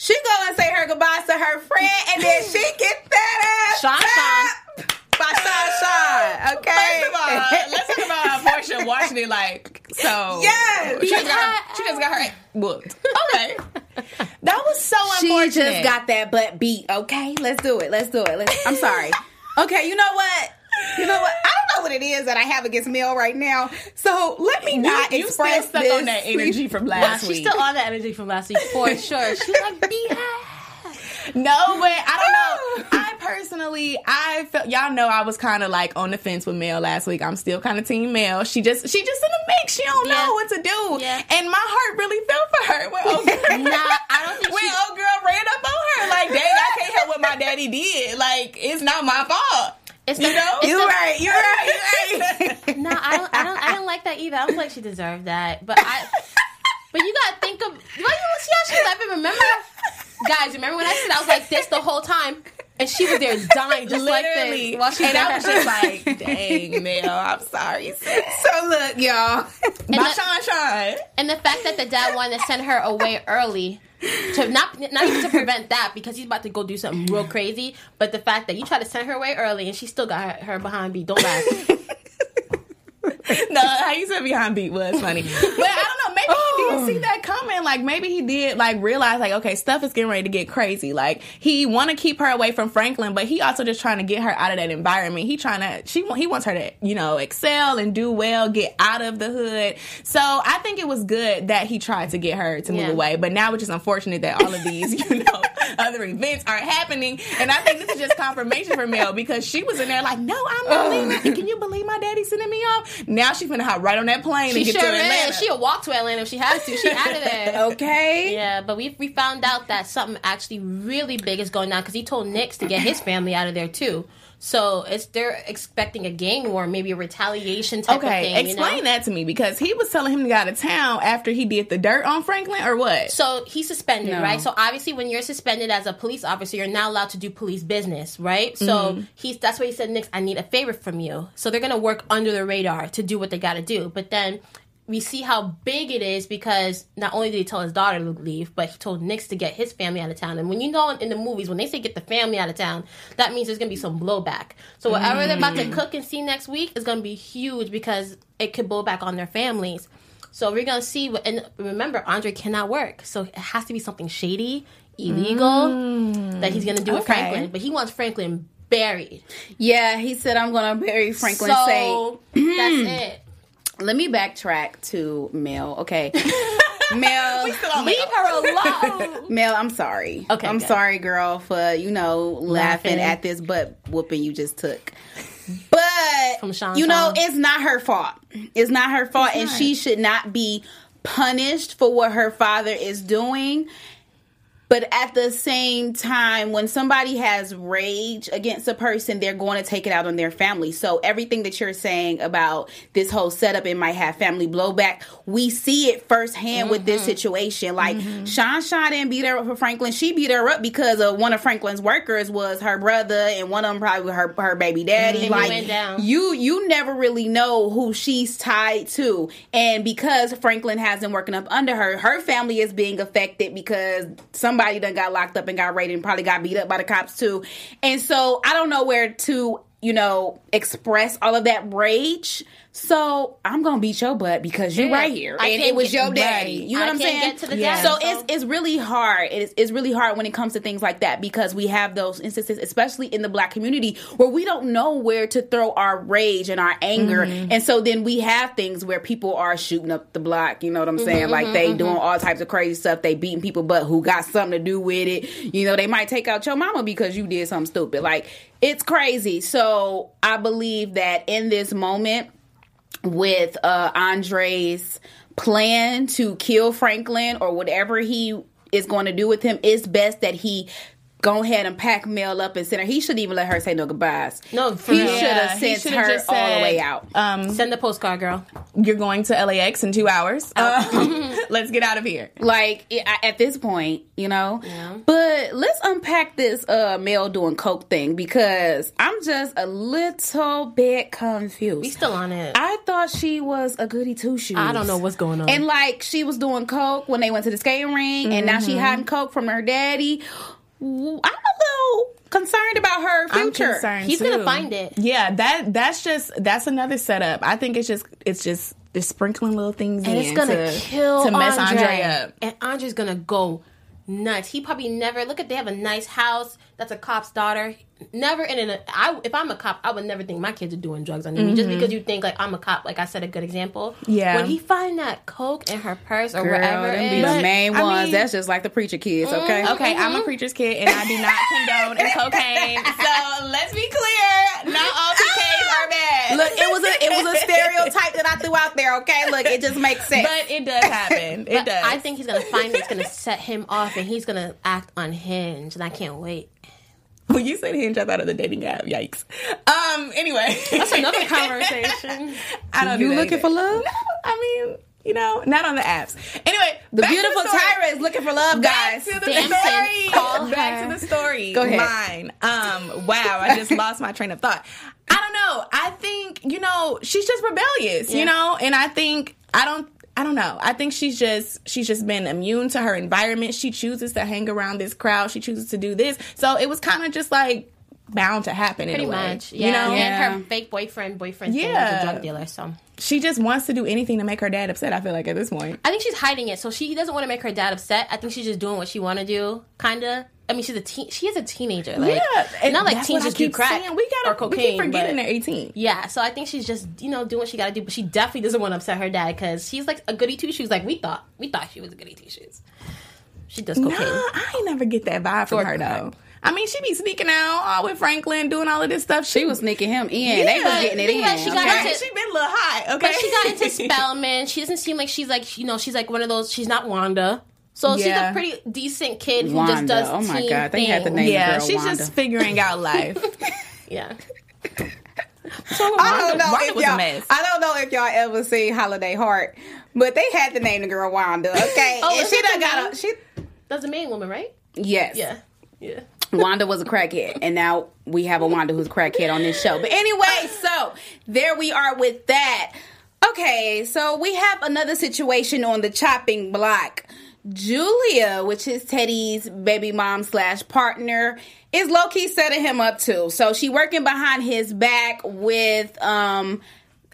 Speaker 2: She go and say her goodbyes to her friend and then she *laughs* get that ass
Speaker 4: Sean,
Speaker 2: by Sean Sean, okay?
Speaker 5: First of all, let's talk about how *laughs* Portia watching it like so.
Speaker 2: Yes.
Speaker 5: she just, got, she just got her booked. Okay, *laughs* that was so unfortunate.
Speaker 2: She just got that butt beat. Okay, let's do it. Let's do it. Let's, I'm sorry. Okay, you know what? You know what? I don't know what it is that I have against Mel right now. So let me not
Speaker 5: you still
Speaker 2: express
Speaker 5: stuck
Speaker 2: this.
Speaker 5: on that energy from
Speaker 4: Nah,
Speaker 5: last
Speaker 4: she's
Speaker 5: week.
Speaker 4: still on that energy from last week for *laughs* sure. She's like, BS.
Speaker 5: No, but I don't know. *laughs* I personally, I felt y'all know I was kind of like on the fence with Mel last week. I'm still kind of team Mel. She just she just in the mix. She don't
Speaker 4: Yeah.
Speaker 5: know what to do,
Speaker 4: Yeah.
Speaker 5: and my heart really felt for her. When *laughs* old girl,
Speaker 4: Nah, I don't think
Speaker 5: when
Speaker 4: she-
Speaker 5: old girl ran up on her, like, dang, I can't help what my daddy did. Like, it's not my fault.
Speaker 4: It's
Speaker 5: You
Speaker 4: the-
Speaker 5: know?
Speaker 2: You're
Speaker 4: the-
Speaker 2: right. You're right. You're *laughs* right.
Speaker 4: No, I don't. I don't. I don't like that either. I don't feel like she deserved that. But I. But you gotta think of. Well, you see how she left it. Remember, guys, remember when I said I was like this the whole time? And she was there dying just like
Speaker 5: Literally.
Speaker 4: this. While she
Speaker 5: and
Speaker 4: did
Speaker 5: I was just like, dang, Mel, I'm sorry.
Speaker 1: So look, y'all.
Speaker 5: Bye,
Speaker 4: the-
Speaker 5: Sean Sean.
Speaker 4: And the fact that the dad wanted to send her away early to not not even to prevent that because he's about to go do something real crazy, but the fact that you try to send her away early and she still got her, her behind beat. Don't laugh. *laughs* *laughs*
Speaker 5: no, how you said behind beat was funny. But I don't know, maybe he didn't oh. see that coming. Like maybe he did like realize like, okay, stuff is getting ready to get crazy. Like he wanna keep her away from Franklin, but he also just trying to get her out of that environment. He trying to she he wants her to, you know, excel and do well, get out of the hood. So I think it was good that he tried to get her to move
Speaker 4: Yeah.
Speaker 5: away. But now it's just unfortunate that all of these, *laughs* you know, other events are happening. And I think this is just confirmation for Mel because she was in there like, no, I'm not leaving. Uh. Can you believe my daddy sending me off? Now she's gonna hop right on that plane
Speaker 4: She
Speaker 5: and get
Speaker 4: sure
Speaker 5: to Atlanta.
Speaker 4: is. She'll walk to Atlanta if she has to. She out of there. *laughs*
Speaker 1: Okay.
Speaker 4: Yeah, but we we found out that something actually really big is going on because he told Nix to get his family out of there too. So it's they're expecting a gang war, maybe a retaliation type of
Speaker 5: Okay,
Speaker 4: thing.
Speaker 5: explain
Speaker 4: you know?
Speaker 5: that to me because he was telling him to get out of town after he did the dirt on Franklin, or what?
Speaker 4: So he's suspended,
Speaker 1: No.
Speaker 4: right? So obviously, when you're suspended as a police officer, you're not allowed to do police business, right? So
Speaker 5: Mm-hmm.
Speaker 4: he's that's why he said, "Nix, I need a favor from you." So they're gonna work under the radar to do what they got to do, but then. We see how big it is because not only did he tell his daughter to leave, but he told Nix to get his family out of town. And when you know in the movies, when they say get the family out of town, that means there's gonna be some blowback. So whatever they're about
Speaker 5: Mm.
Speaker 4: to cook and see next week is gonna be huge because it could blow back on their families. So we're gonna see. What, and remember, Andre cannot work, so it has to be something shady, illegal that he's gonna do with Franklin. But he wants Franklin buried.
Speaker 2: Yeah, he said I'm gonna bury Franklin.
Speaker 4: so that's *clears throat* it.
Speaker 2: Let me backtrack to Mel. Okay, *laughs* Mel.
Speaker 4: Leave her alone. *laughs*
Speaker 2: Mel, I'm sorry.
Speaker 4: Okay,
Speaker 2: I'm
Speaker 4: good.
Speaker 2: sorry, girl, for you know laughing,
Speaker 4: Laughing.
Speaker 2: at this butt whooping you just took. But
Speaker 4: Sean
Speaker 2: you know,
Speaker 4: Sean.
Speaker 2: it's not her fault. It's not her fault, and she should not be punished for what her father is doing. But at the same time, when somebody has rage against a person, they're going to take it out on their family. So everything that you're saying about this whole setup, it might have family blowback. We see it firsthand with
Speaker 4: Mm-hmm.
Speaker 2: this situation. Like Sean Shaw didn't beat her up for Franklin. She beat her up because of one of Franklin's workers was her brother, and one of them probably her her baby daddy.
Speaker 4: He
Speaker 2: like you, you never really know who she's tied to, and because Franklin hasn't working up under her, her family is being affected because somebody done got locked up and got raided and probably got beat up by the cops too. And so I don't know where to, you know, express all of that rage. So I'm gonna beat your butt because you're
Speaker 4: Yeah.
Speaker 2: right here,
Speaker 4: I
Speaker 2: and it was
Speaker 4: get-
Speaker 2: your daddy.
Speaker 4: right.
Speaker 2: You know
Speaker 4: I
Speaker 2: what I'm saying?
Speaker 4: get to the
Speaker 5: Yeah.
Speaker 2: So it's it's really hard. It's it's really hard when it comes to things like that because we have those instances, especially in the black community, where we don't know where to throw our rage and our anger, mm-hmm. and so then we have things where people are shooting up the block. You know what I'm saying? Mm-hmm, like they mm-hmm. doing all types of crazy stuff. They beating people, but who got something to do with it? You know, they might take out your mama because you did something stupid. Like it's crazy. So I believe that in this moment with uh Andre's plan to kill Franklin or whatever he is going to do with him, it's best that he go ahead and pack Mel up and send her. He shouldn't even let her say no goodbyes.
Speaker 4: No, for
Speaker 2: he should have
Speaker 5: he
Speaker 2: sent
Speaker 5: should've
Speaker 2: her
Speaker 5: just
Speaker 2: all the way out.
Speaker 5: Um,
Speaker 4: Send the postcard, girl.
Speaker 5: you're going to LAX in two hours. Um, *laughs* let's get out of here.
Speaker 2: like at this point, you know. But let's unpack this uh Mel doing coke thing because I'm just a little bit confused.
Speaker 4: We still on it.
Speaker 2: I thought she was a goody two shoes.
Speaker 4: I don't know what's going on.
Speaker 2: And like she was doing coke when they went to the skating ring, and now she
Speaker 5: Mm-hmm.
Speaker 2: hiding coke from her daddy. I'm a little concerned about her
Speaker 5: I'm
Speaker 2: future.
Speaker 5: concerned
Speaker 4: He's
Speaker 5: too.
Speaker 4: gonna find it.
Speaker 5: Yeah, that that's just that's another setup. I think it's just it's just it's sprinkling little things
Speaker 4: and
Speaker 5: in
Speaker 4: it's gonna
Speaker 5: to,
Speaker 4: kill
Speaker 5: to mess
Speaker 4: Andre.
Speaker 5: Andre up.
Speaker 4: And Andre's gonna go nuts. He probably never look at. They have a nice house. That's a cop's daughter. Never in an. I if I'm a cop, I would never think my kids are doing drugs under me. Just because you think like I'm a cop. Like I said, a good example.
Speaker 5: Mm-hmm. Yeah.
Speaker 4: When he find that coke in her purse or
Speaker 2: Girl,
Speaker 4: wherever
Speaker 2: them
Speaker 4: it
Speaker 2: be
Speaker 4: is,
Speaker 2: the
Speaker 5: But,
Speaker 2: main
Speaker 5: I
Speaker 2: ones.
Speaker 5: mean-
Speaker 2: That's just like the preacher kids, okay?
Speaker 5: Okay, I'm a preacher's kid and I do not condone *laughs* cocaine. So let's be clear, not all PKs are bad.
Speaker 2: Look, it was a it was a stereotype threw out there. Okay, look, it just makes *laughs* sense.
Speaker 5: but it does happen. *laughs* It
Speaker 4: But
Speaker 5: does.
Speaker 4: I think he's gonna find. It's gonna set him off, and he's gonna act unhinged. And I can't wait.
Speaker 5: when you said hinge, I thought of the dating app. Yikes. Um. Anyway,
Speaker 4: That's another *laughs* conversation.
Speaker 5: I don't
Speaker 2: you
Speaker 5: do that
Speaker 2: looking
Speaker 5: either.
Speaker 2: for love?
Speaker 5: I mean, you know, not on the apps. Anyway,
Speaker 2: The
Speaker 5: back
Speaker 2: beautiful
Speaker 5: story.
Speaker 2: Tyra is looking for love,
Speaker 5: Back
Speaker 2: guys.
Speaker 5: to the
Speaker 4: Dancing.
Speaker 5: story.
Speaker 4: Call
Speaker 5: Back
Speaker 4: her.
Speaker 5: to the story.
Speaker 2: Go ahead.
Speaker 5: Mine. Um. Wow. I just lost my train of thought. I don't know. I think you know she's just rebellious.
Speaker 4: Yeah.
Speaker 5: You know, and I think I don't. I don't know. I think she's just she's just been immune to her environment. She chooses to hang around this crowd. She chooses to do this. So it was kind of just like bound to happen.
Speaker 4: Pretty
Speaker 5: in a way,
Speaker 4: much, yeah.
Speaker 5: You know,
Speaker 2: Yeah.
Speaker 4: And her fake boyfriend, boyfriend thing was
Speaker 5: Yeah.
Speaker 4: a drug dealer. So
Speaker 5: she just wants to do anything to make her dad upset. I feel like at this point.
Speaker 4: I think she's hiding it. So she doesn't want to make her dad upset. I think she's just doing what she want to do, kind of. I mean, she's a teen. She is a teenager. Like,
Speaker 5: yeah, and
Speaker 4: not like
Speaker 5: that's
Speaker 4: teens just do
Speaker 5: keep
Speaker 4: crack
Speaker 5: saying. We gotta
Speaker 4: or cocaine.
Speaker 5: we keep forgetting
Speaker 4: but-
Speaker 5: they're eighteen.
Speaker 4: Yeah, so I think she's just you know doing what she got to do, but she definitely doesn't want to upset her dad because she's like a goody two shoes. Like we thought, we thought she was a goody two shoes. She does
Speaker 5: Nah,
Speaker 4: cocaine.
Speaker 5: I ain't never get that vibe from
Speaker 2: Or
Speaker 5: her
Speaker 2: crack.
Speaker 5: though. I mean, she be sneaking out all with Franklin, doing all of this stuff.
Speaker 2: She was sneaking him in. they was getting it
Speaker 4: think
Speaker 2: in.
Speaker 4: she got
Speaker 2: okay?
Speaker 4: into-
Speaker 5: she been a little high. Okay,
Speaker 4: But she got into *laughs* Spelman. She doesn't seem like she's like you know she's like one of those. She's not Wanda, so she's a pretty decent kid who
Speaker 2: Wanda.
Speaker 4: just does.
Speaker 2: Oh my
Speaker 4: teen
Speaker 2: God, they had to
Speaker 4: things.
Speaker 2: name-
Speaker 5: yeah,
Speaker 2: girl
Speaker 5: she's
Speaker 2: Wanda.
Speaker 5: just figuring out *laughs* life.
Speaker 4: Yeah,
Speaker 2: I don't know
Speaker 5: Wanda
Speaker 2: if y'all.
Speaker 5: mess.
Speaker 2: I don't know if y'all ever seen Holiday Heart, but they had to name the girl Wanda. Okay, *laughs*
Speaker 4: Oh,
Speaker 2: and she
Speaker 4: that
Speaker 2: done
Speaker 4: the
Speaker 2: got a she.
Speaker 4: that's the main woman, right?
Speaker 2: Yes.
Speaker 4: Yeah, yeah.
Speaker 2: Wanda was a crackhead, and now we have a Wanda who's crackhead on this show. But anyway, so there we are with that. Okay, so we have another situation on the chopping block. Julia, which is Teddy's baby mom slash partner, is low key setting him up too. So she working behind his back with, um,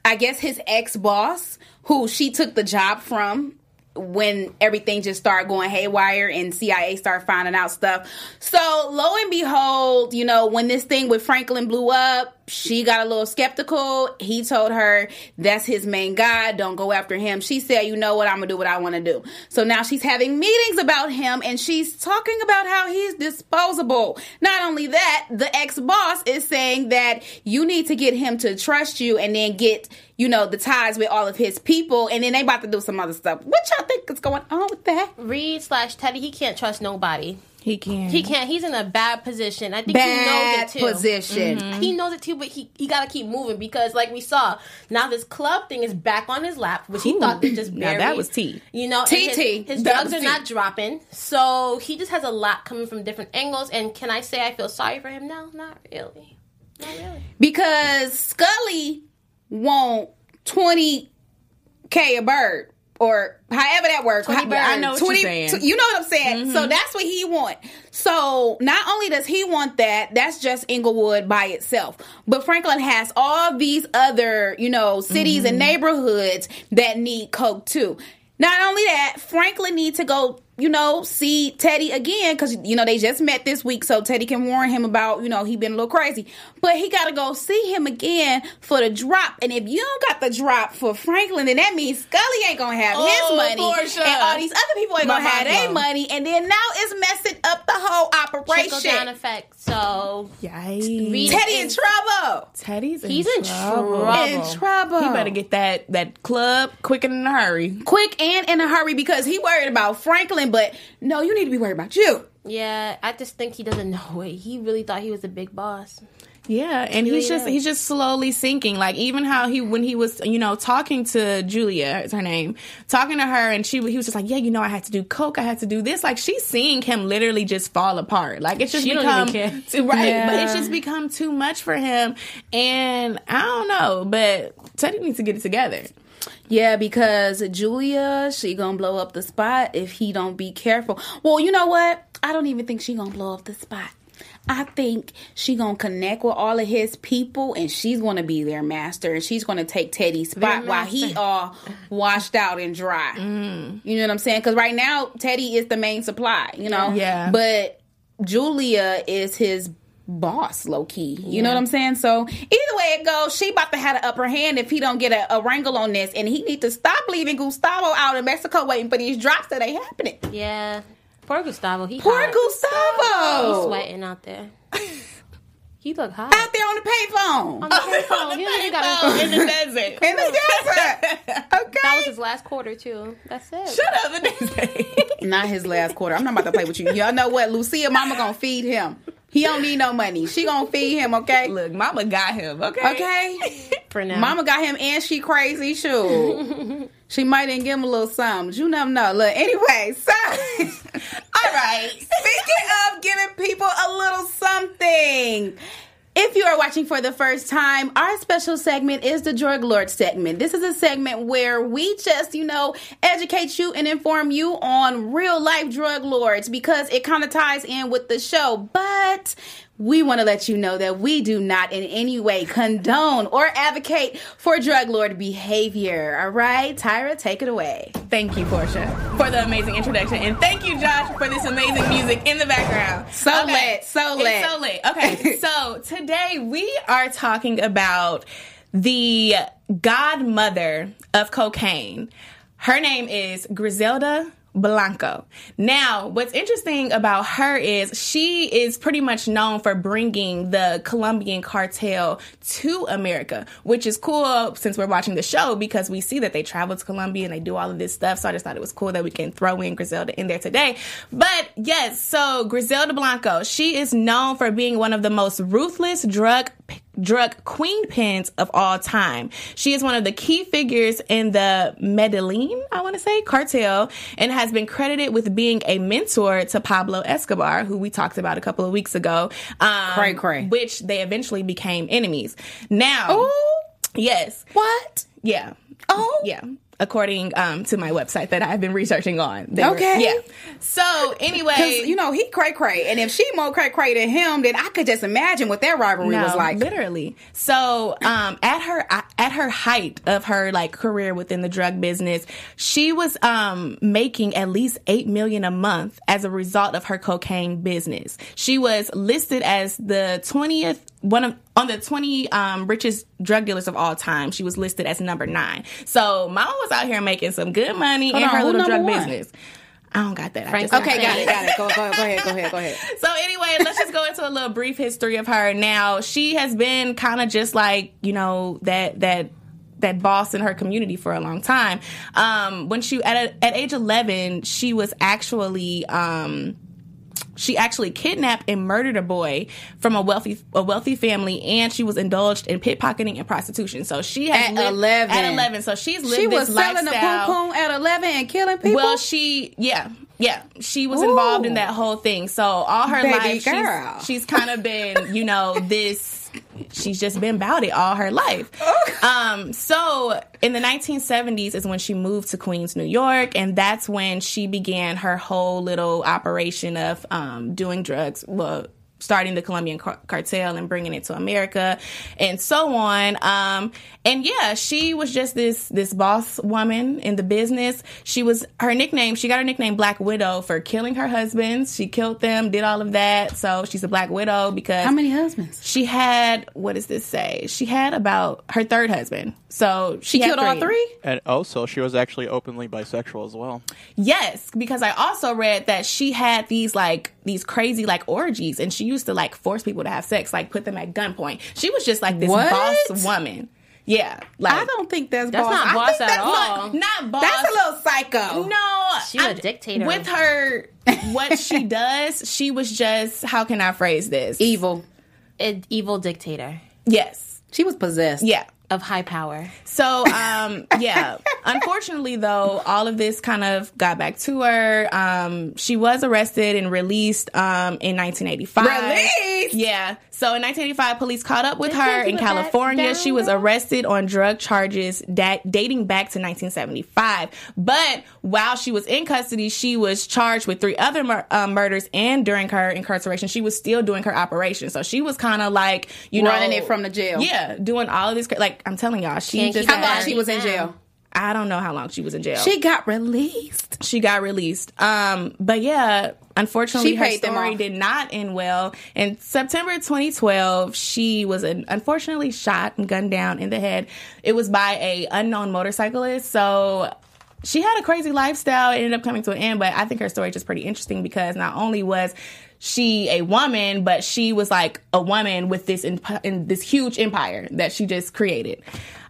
Speaker 2: I guess his ex boss, who she took the job from when everything just started going haywire and CIA started finding out stuff. So lo and behold, you know, when this thing with Franklin blew up, she got a little skeptical. He told her that's his main guy. Don't go after him. She said, you know what? I'm gonna do what I want to do. So now she's having meetings about him and she's talking about how he's disposable. Not only that, the ex boss is saying that you need to get him to trust you and then get you know, the ties with all of his people, and then they about to do some other stuff. What y'all think is going on with that?
Speaker 4: Reed slash Teddy, he can't trust nobody.
Speaker 5: He can't.
Speaker 4: He can't. He's in a bad position. I think
Speaker 2: Bad
Speaker 4: he knows it too.
Speaker 2: position. Mm-hmm.
Speaker 4: He knows it too, but he, he got to keep moving because, like we saw, now this club thing is back on his lap, which he
Speaker 5: Ooh.
Speaker 4: thought was just
Speaker 5: Now that was tea.
Speaker 4: You know,
Speaker 2: TT.
Speaker 4: His, his
Speaker 2: That
Speaker 4: drugs are
Speaker 2: tea.
Speaker 4: not dropping, so he just has a lot coming from different angles. And can I say I feel sorry for him No, Not really. Not really.
Speaker 2: Because Scully won't twenty k a bird. Or however that works.
Speaker 4: 20
Speaker 2: How-.
Speaker 5: I know what you're saying.
Speaker 2: tw- You know what I'm saying? So mm-hmm. that's what he want. So not only does he want that, that's just Inglewood by itself. But Franklin has all these other, you know, cities and mm-hmm. neighborhoods that need coke too. Not only that, Franklin needs to go, you know, see Teddy again because you know they just met this week, so Teddy can warn him about, you know, he been a little crazy. But he got to go see him again for the drop. And if you don't got the drop for Franklin, then that means Scully ain't gonna have
Speaker 5: Oh,
Speaker 2: his money,
Speaker 5: Portia.
Speaker 2: and all these other people ain't
Speaker 5: My
Speaker 2: gonna have their money. And then now it's messing up the whole
Speaker 4: Trickle down
Speaker 2: operation.
Speaker 4: effect. So
Speaker 5: Yikes.
Speaker 2: Teddy in trouble.
Speaker 5: Teddy's in
Speaker 4: He's in
Speaker 5: trouble.
Speaker 4: trouble.
Speaker 2: In trouble.
Speaker 5: He better get that that club quick and in a hurry.
Speaker 2: quick and in a hurry because he worried about Franklin, but no, you need to be worried about you.
Speaker 4: Yeah, I just think he doesn't know it. He really thought he was a big boss.
Speaker 5: Yeah, and he's just he's just slowly sinking. Like even how he when he was you know talking to Julia, is her name, talking to her, and she he was just like, yeah, you know, I had to do coke, I had to do this. Like she's seeing him literally just fall apart. Like it's just
Speaker 4: She
Speaker 5: become too- right,
Speaker 2: Yeah.
Speaker 5: but it's just become too much for him. And I don't know, but Teddy needs to get it together.
Speaker 2: Yeah, because Julia, she gonna blow up the spot if he don't be careful. Well, you know what? I don't even think she gonna blow up the spot. I think she gonna connect with all of his people, and she's gonna be their master, and she's gonna take Teddy's spot while he all washed out and dry. Mm. You know what I'm saying? Because right now Teddy is the main supply. You know.
Speaker 5: Yeah.
Speaker 2: But Julia is his boss, low key. You know what I'm saying? So either way it goes, she about to have the upper hand if he don't get a, a wrangle on this, and he need to stop leaving Gustavo out in Mexico waiting for these drops that ain't happening.
Speaker 4: Yeah. Poor Gustavo. He
Speaker 2: Poor
Speaker 4: hot.
Speaker 2: Gustavo,
Speaker 4: He's sweating out there. *laughs* he look hot.
Speaker 2: out there on the payphone
Speaker 4: On the payphone. He don't even got
Speaker 5: in the desert. *laughs*
Speaker 2: in the desert. *laughs* Okay,
Speaker 4: That was his last quarter too. That's it.
Speaker 5: Shut up, the
Speaker 2: not his last quarter. I'm not about to play with you. Y'all know what? Lucia, mama gonna feed him. He don't need no money. She gonna feed him. Okay.
Speaker 5: Look, Mama got him. Okay.
Speaker 2: Okay.
Speaker 4: For now.
Speaker 2: Mama got him, and she crazy. Shoot. *laughs* She might even give him a little something. You never know. Look, anyway, so *laughs*
Speaker 5: All right.
Speaker 2: Speaking of giving people a little something. If you are watching for the first time, our special segment is the Drug Lord segment. This is a segment where we just, you know, educate you and inform you on real life drug lords because it kind of ties in with the show. But we want to let you know that we do not in any way condone or advocate for drug lord behavior. All right, Tyra, take it away.
Speaker 5: Thank you, Portia, for the amazing introduction, and thank you, Josh, for this amazing music in the background.
Speaker 2: So lit, so lit.
Speaker 5: It's so lit. Okay, *laughs* so today we are talking about the godmother of cocaine. Her name is Griselda Blanco. Now, what's interesting about her is she is pretty much known for bringing the Colombian cartel to America, which is cool since we're watching the show because we see that they travel to Colombia and they do all of this stuff. So I just thought it was cool that we can throw in Griselda in there today. But yes, so Griselda Blanco, she is known for being one of the most ruthless drug drug queen pins of all time. She is one of the key figures in the Medellin, I want to say, cartel, and has been credited with being a mentor to Pablo Escobar, who we talked about a couple of weeks ago. Um,
Speaker 2: Cray, cray.
Speaker 5: Which they eventually became enemies. Now,
Speaker 2: Oh,
Speaker 5: yes,
Speaker 2: what?
Speaker 5: yeah.
Speaker 2: Oh.
Speaker 5: Yeah. According um, to my website that I've been researching on. They were-
Speaker 2: Okay.
Speaker 5: yeah. So anyway,
Speaker 2: you know he cray cray, and if she more cray cray than him, then I could just imagine what their rivalry was like.
Speaker 5: Literally. So, um, at her at her height of her like career within the drug business, she was um making at least eight million a month as a result of her cocaine business. She was listed as the twentieth one of on the 20 um, richest drug dealers of all time. She was listed as number nine. So mama was out here making some good money
Speaker 2: Hold
Speaker 5: in
Speaker 2: on,
Speaker 5: her little drug
Speaker 2: one?
Speaker 5: business. I don't got that.
Speaker 4: Frank-
Speaker 5: just
Speaker 2: Okay, got it, got it. Go, go, go ahead, go ahead, go ahead. *laughs*
Speaker 5: so anyway, let's just go into a little brief history of her. Now, she has been kind of just like, you know, that that that boss in her community for a long time. Um, when she at a, at age 11, she was actually um she actually kidnapped and murdered a boy from a wealthy a wealthy family, and she was indulged in pickpocketing and prostitution. So she has
Speaker 2: At
Speaker 5: lived,
Speaker 2: 11.
Speaker 5: At eleven, so she's lived
Speaker 2: She
Speaker 5: this
Speaker 2: was selling
Speaker 5: lifestyle.
Speaker 2: poom poom at eleven and killing people.
Speaker 5: Well, she, yeah, yeah, she was involved in that whole thing. So all her
Speaker 2: Baby
Speaker 5: life,
Speaker 2: girl.
Speaker 5: she's, she's kind of been, you know, *laughs* this. She's just been about it all her life. Um, so in the 1970s is when she moved to Queens, New York, and that's when she began her whole little operation of um, doing drugs. Well, starting the Colombian car- cartel and bringing it to America and so on. Um, and yeah, she was just this this boss woman in the business. She was her nickname. She got her nickname Black Widow for killing her husbands. She killed them, did all of that. So she's a Black Widow because
Speaker 2: How many husbands?
Speaker 5: she had what does this say? She had about her third husband. So she,
Speaker 2: She
Speaker 5: had
Speaker 2: killed all three.
Speaker 6: And also, she was actually openly bisexual as well.
Speaker 5: Yes, because I also read that she had these like these crazy like orgies, and she used to like force people to have sex, like put them at gunpoint. She was just like this
Speaker 2: What?
Speaker 5: boss woman. Yeah, like
Speaker 2: I don't think that's,
Speaker 4: That's
Speaker 2: boss.
Speaker 4: not
Speaker 2: I
Speaker 4: boss
Speaker 2: think
Speaker 4: at
Speaker 2: that's
Speaker 4: all.
Speaker 2: Not,
Speaker 5: not boss.
Speaker 2: that's a little psycho.
Speaker 5: no.
Speaker 4: She a dictator.
Speaker 5: With her, what she *laughs* does, she was just how can I phrase this?
Speaker 2: evil.
Speaker 4: An evil dictator
Speaker 5: Yes.
Speaker 2: She was possessed.
Speaker 5: Yeah.
Speaker 4: Of high power.
Speaker 5: So, um, yeah. *laughs* Unfortunately, though, all of this kind of got back to her. Um, she was arrested and released um, in 1985.
Speaker 2: Released?
Speaker 5: Yeah. So in 1985, police caught up with
Speaker 4: They
Speaker 5: her in
Speaker 4: keep it back
Speaker 5: California. She was arrested on drug charges that dating back to 1975. But while she was in custody, she was charged with three other mur- uh, murders, and during her incarceration, she was still doing her operation. So she was kind of like, you know,
Speaker 2: Running it from the jail.
Speaker 5: Yeah, doing all of this. Like I'm telling y'all, she
Speaker 4: Can't
Speaker 5: just
Speaker 2: How long she was in jail?
Speaker 5: I don't know how long she was in jail.
Speaker 2: She got released.
Speaker 5: she got released. Um, but yeah, unfortunately,
Speaker 2: She
Speaker 5: her story did not end well. In September 2012, she was un- unfortunately shot and gunned down in the head. It was by a unknown motorcyclist. So she had a crazy lifestyle. It ended up coming to an end, but I think her story is just pretty interesting because not only was she a woman, but she was like a woman with this imp- in this huge empire that she just created.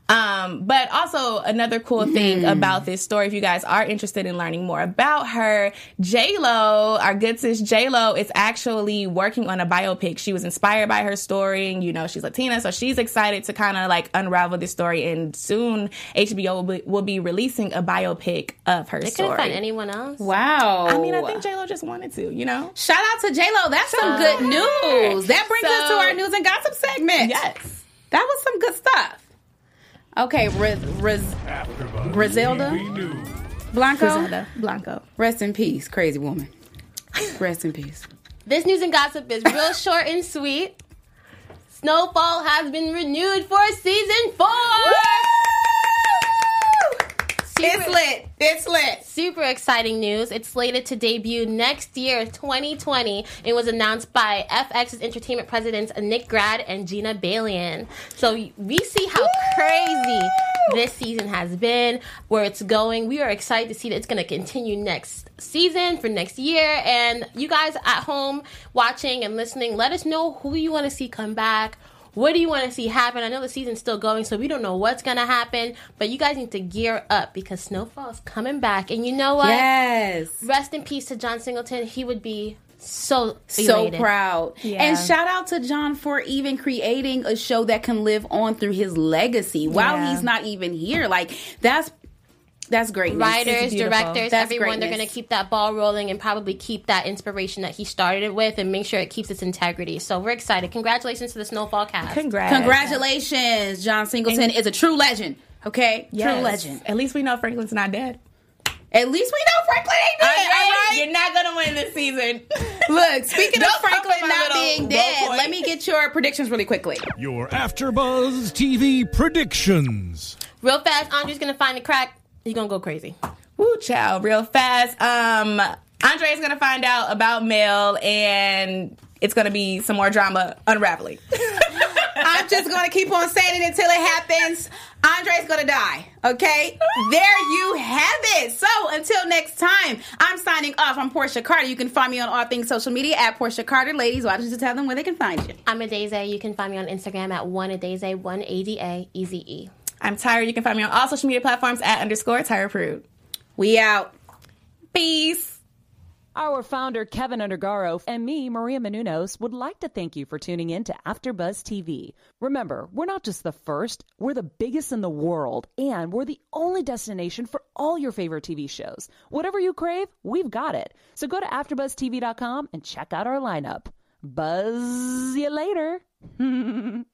Speaker 5: Um, but also another cool thing
Speaker 2: Hmm.
Speaker 5: about this story, if you guys are interested in learning more about her, J Lo, our good sis J Lo, is actually working on a biopic. She was inspired by her story, and you know she's Latina, so she's excited to kind of like unravel this story. And soon HBO will be, will be releasing a biopic of her
Speaker 4: They
Speaker 5: story.
Speaker 4: couldn't find anyone else.
Speaker 2: Wow.
Speaker 5: I mean, I think J Lo just wanted to, you know.
Speaker 2: Shout out to J Lo. That's some good news. That brings us to our news and gossip segment.
Speaker 5: Yes.
Speaker 2: That was some good stuff. Okay, Riz, Riz, Griselda Blanco.
Speaker 5: Griselda Blanco.
Speaker 2: Rest in peace, crazy woman. Rest in peace.
Speaker 4: This news and gossip is real *laughs* short and sweet. Snowfall has been renewed for season four.
Speaker 2: It's lit. It's lit.
Speaker 4: Super exciting news. It's slated to debut next year, 2020. It was announced by FX's entertainment presidents Nick Grad and Gina Balian. So we see how crazy this season has been, where it's going. We are excited to see that it's going to continue next season for next year. And you guys at home watching and listening, let us know who you want to see come back. What do you want to see happen? I know the season's still going, so we don't know what's going to happen, but you guys need to gear up because Snowfall is coming back. And you know what?
Speaker 2: Yes.
Speaker 4: Rest in peace to John Singleton. He would be so
Speaker 2: So
Speaker 4: elated.
Speaker 2: proud. And shout out to John for even creating a show that can live on through his legacy while
Speaker 5: Yeah.
Speaker 2: he's not even here. Like that's that's great.
Speaker 4: Writers, directors,
Speaker 2: That's
Speaker 4: everyone, they're going to keep that ball rolling and probably keep that inspiration that he started it with and make sure it keeps its integrity. So we're excited. Congratulations to the Snowfall cast.
Speaker 5: Congrats.
Speaker 2: Congratulations, John Singleton is a true legend. Okay,
Speaker 5: Yes.
Speaker 2: true legend.
Speaker 5: At least we know Franklin's not dead.
Speaker 2: At least we know Franklin ain't dead.
Speaker 5: All
Speaker 2: All right.
Speaker 5: You're not gonna win this season. *laughs*
Speaker 2: Look, speaking of Franklin not being dead,
Speaker 5: point.
Speaker 2: let me get your predictions really quickly.
Speaker 7: Your AfterBuzz TV predictions.
Speaker 4: Real fast, Andre's going to find the crack. Going to go crazy.
Speaker 5: Woo, child, real fast. Um, Andre is gonna find out about Mel, and it's gonna be some more drama unraveling. *laughs*
Speaker 2: I'm just gonna keep on saying it until it happens. Andre's gonna die. Okay? There you have it. So until next time, I'm signing off. I'm Portia Carter. You can find me on all things social media at Portia Carter. Ladies, why don't you tell them where they can find you?
Speaker 4: I'm Adaeze. You can find me on Instagram at one Adaeze, one A D A E Z E.
Speaker 5: I'm Tyra. You can find me on all social media platforms at underscore Tyra Prude.
Speaker 2: We out.
Speaker 5: Peace.
Speaker 3: Our founder, Kevin Undergaro, and me, Maria Menounos, would like to thank you for tuning in to AfterBuzz TV. Remember, we're not just the first, we're the biggest in the world, and we're the only destination for all your favorite TV shows. Whatever you crave, we've got it. So go to AfterBuzzTV.com and check out our lineup. Buzz you later. *laughs*